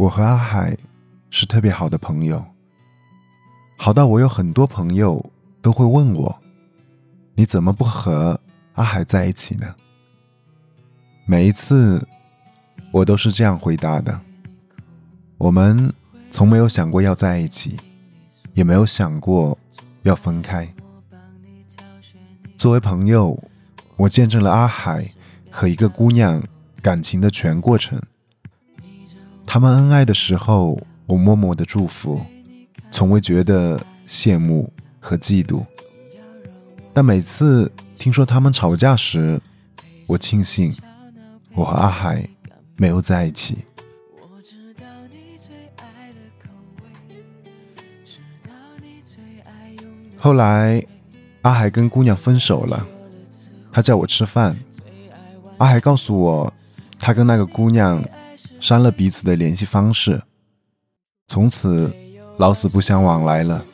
我和阿海是特别好的朋友，好到我有很多朋友都会问我：“你怎么不和阿海在一起呢？”每一次我都是这样回答的：“我们从没有想过要在一起，也没有想过要分开。作为朋友，我见证了阿海和一个姑娘感情的全过程。”他们恩爱的时候，我默默的祝福，从未觉得羡慕和嫉妒。但每次听说他们吵架时，我庆幸我和阿海没有在一起。后来，阿海跟姑娘分手了，他叫我吃饭。阿海告诉我，他跟那个姑娘。删了彼此的联系方式，从此老死不相往来了。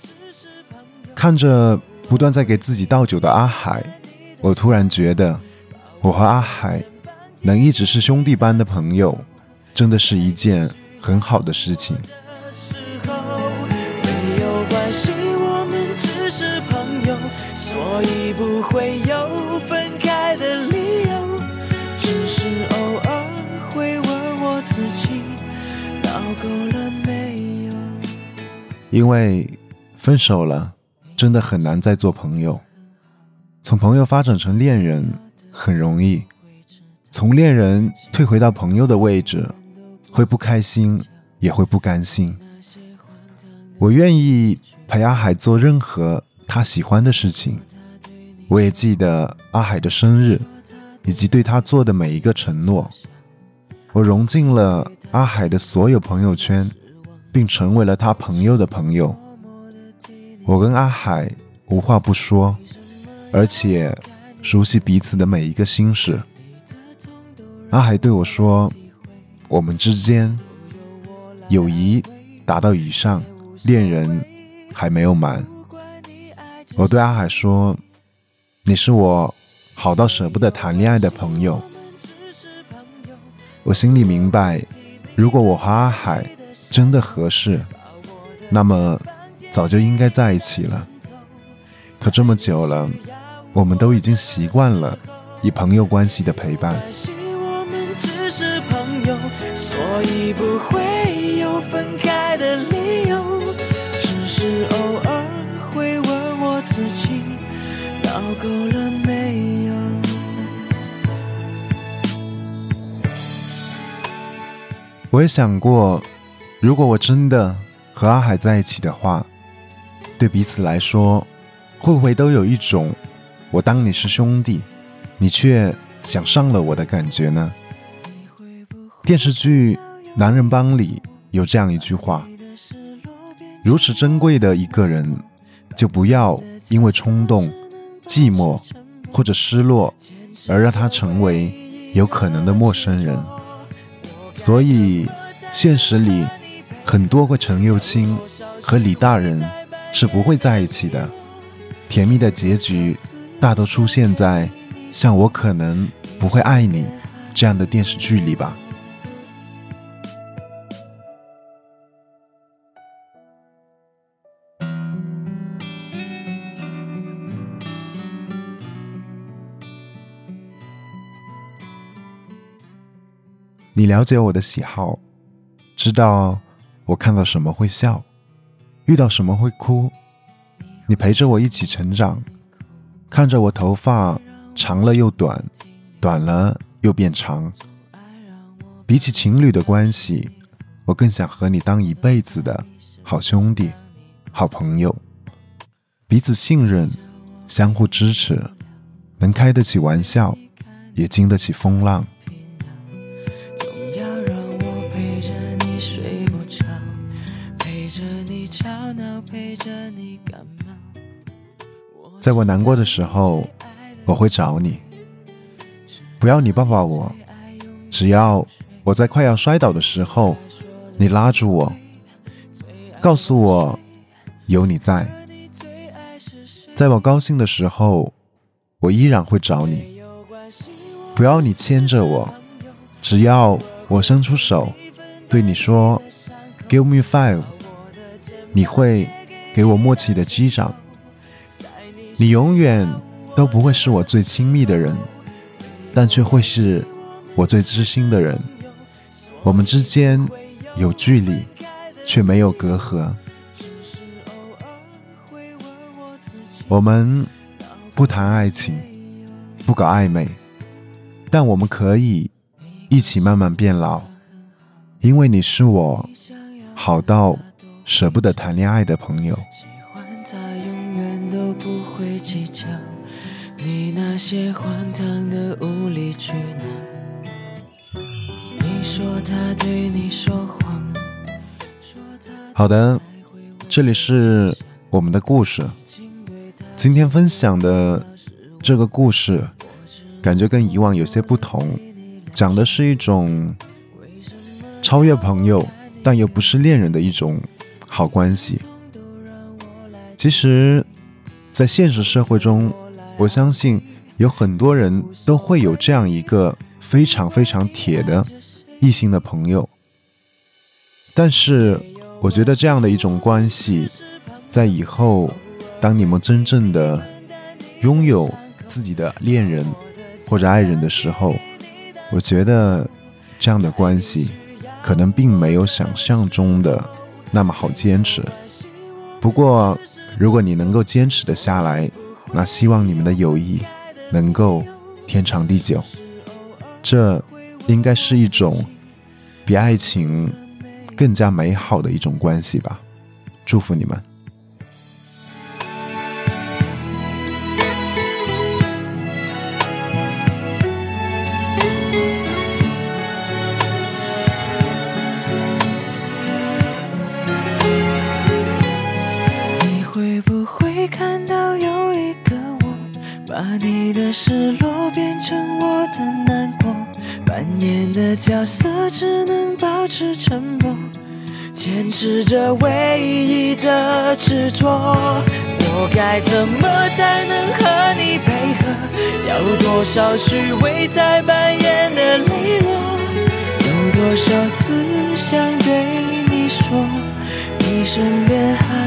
看着不断在给自己倒酒的阿海，我突然觉得，我和阿海能一直是兄弟般的朋友，真的是一件很好的事情。有关系，我们只是朋友，所以不会有分开的够了没有？因为分手了，真的很难再做朋友。从朋友发展成恋人很容易，从恋人退回到朋友的位置，会不开心，也会不甘心。我愿意陪阿海做任何他喜欢的事情。我也记得阿海的生日，以及对他做的每一个承诺。我融进了阿海的所有朋友圈，并成为了他朋友的朋友。我跟阿海无话不说，而且熟悉彼此的每一个心事。阿海对我说：“我们之间友谊达到以上，恋人还没有满。”我对阿海说：“你是我好到舍不得谈恋爱的朋友。”我心里明白，如果我和阿海真的合适，那么早就应该在一起了。可这么久了，我们都已经习惯了以朋友关系的陪伴。只是偶尔会问我自己，闹够了没我也想过，如果我真的和阿海在一起的话，对彼此来说，会不会都有一种我当你是兄弟，你却想上了我的感觉呢？电视剧《男人帮》里有这样一句话：如此珍贵的一个人，就不要因为冲动、寂寞或者失落，而让他成为有可能的陌生人。所以，现实里很多个程又青和李大人是不会在一起的。甜蜜的结局大都出现在像《我可能不会爱你》这样的电视剧里吧。你了解我的喜好，知道我看到什么会笑，遇到什么会哭。你陪着我一起成长，看着我头发长了又短，短了又变长。比起情侣的关系，我更想和你当一辈子的好兄弟、好朋友，彼此信任，相互支持，能开得起玩笑，也经得起风浪。在我难过的时候，我会找你。不要你抱抱我，只要我在快要摔倒的时候，你拉住我，告诉我有你在。在我高兴的时候，我依然会找你。不要你牵着我，只要我伸出手，对你说 Give me five，你会给我默契的击掌。你永远都不会是我最亲密的人，但却会是我最知心的人。我们之间有距离，却没有隔阂。我们不谈爱情，不搞暧昧，但我们可以一起慢慢变老，因为你是我好到舍不得谈恋爱的朋友。好的，这里是我们的故事。今天分享的这个故事，感觉跟以往有些不同，讲的是一种超越朋友，但又不是恋人的一种好关系。其实，在现实社会中，我相信有很多人都会有这样一个非常非常铁的异性的朋友，但是我觉得这样的一种关系，在以后。当你们真正的拥有自己的恋人或者爱人的时候，我觉得这样的关系可能并没有想象中的那么好坚持。不过，如果你能够坚持的下来，那希望你们的友谊能够天长地久。这应该是一种比爱情更加美好的一种关系吧。祝福你们。把你的失落变成我的难过，扮演的角色只能保持沉默，坚持着唯一的执着。我该怎么才能和你配合？要多少虚伪才扮演的利落？有多少次想对你说，你身边还。